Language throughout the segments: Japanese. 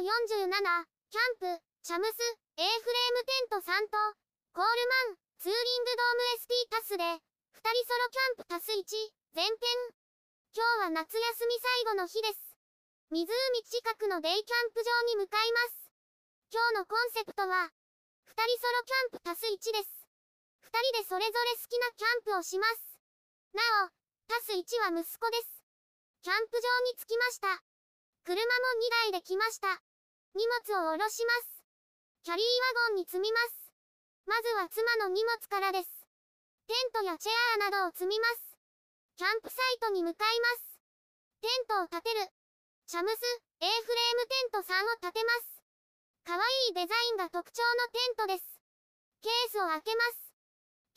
47、キャンプ、チャムス、A フレームテント3と、コールマン、ツーリングドーム ST タスで、2人ソロキャンプタス1、前編。今日は夏休み最後の日です。湖近くのデイキャンプ場に向かいます。今日のコンセプトは、2人ソロキャンプタス1です。2人でそれぞれ好きなキャンプをします。なお、タス1は息子です。キャンプ場に着きました。車も2台で来ました。荷物を下ろします。キャリーワゴンに積みます。まずは妻の荷物からです。テントやチェアなどを積みます。キャンプサイトに向かいます。テントを立てる。チャムス、A フレームテント3を立てます。かわいいデザインが特徴のテントです。ケースを開けます。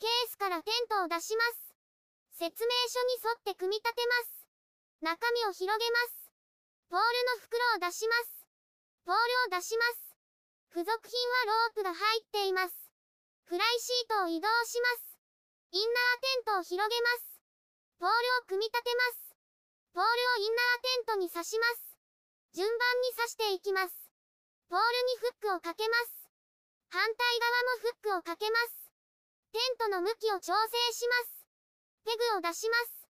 ケースからテントを出します。説明書に沿って組み立てます。中身を広げます。ポールの袋を出します。ポールを出します。付属品はロープが入っています。フライシートを移動します。インナーテントを広げます。ポールを組み立てます。ポールをインナーテントに刺します。順番に刺していきます。ポールにフックをかけます。反対側もフックをかけます。テントの向きを調整します。ペグを出します。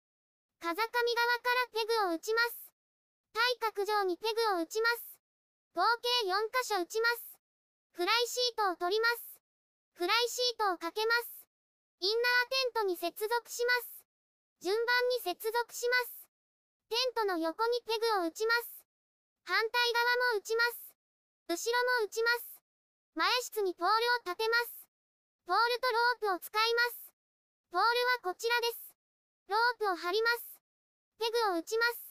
風上側からペグを打ちます。対角上にペグを打ちます。合計4箇所打ちます。フライシートを取ります。フライシートをかけます。インナーテントに接続します。順番に接続します。テントの横にペグを打ちます。反対側も打ちます。後ろも打ちます。前室にポールを立てます。ポールとロープを使います。ポールはこちらです。ロープを張ります。ペグを打ちます。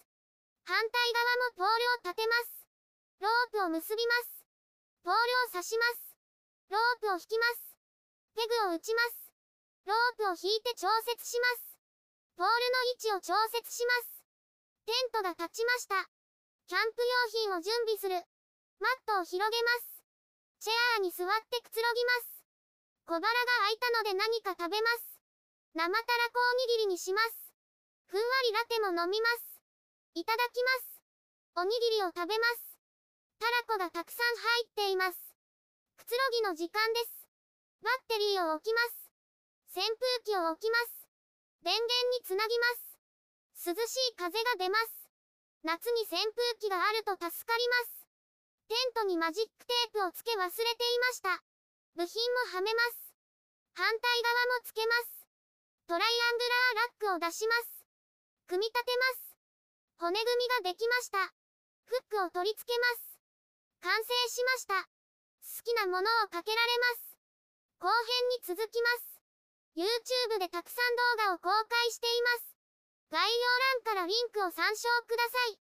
反対側もポールを立てます。ロープを結びます。ポールを刺します。ロープを引きます。ペグを打ちます。ロープを引いて調節します。ポールの位置を調節します。テントが立ちました。キャンプ用品を準備する。マットを広げます。チェアーに座ってくつろぎます。小腹が空いたので何か食べます。生たらこおにぎりにします。ふんわりラテも飲みます。いただきます。おにぎりを食べます。たらこがたくさん入っています。くつろぎの時間です。バッテリーを置きます。扇風機を置きます。電源につなぎます。涼しい風が出ます。夏に扇風機があると助かります。テントにマジックテープをつけ忘れていました。部品もはめます。反対側もつけます。トライアングラーラックを出します。組み立てます。骨組みができました。フックを取り付けます。完成しました。好きなものをかけられます。後編に続きます。YouTube でたくさん動画を公開しています。概要欄からリンクを参照ください。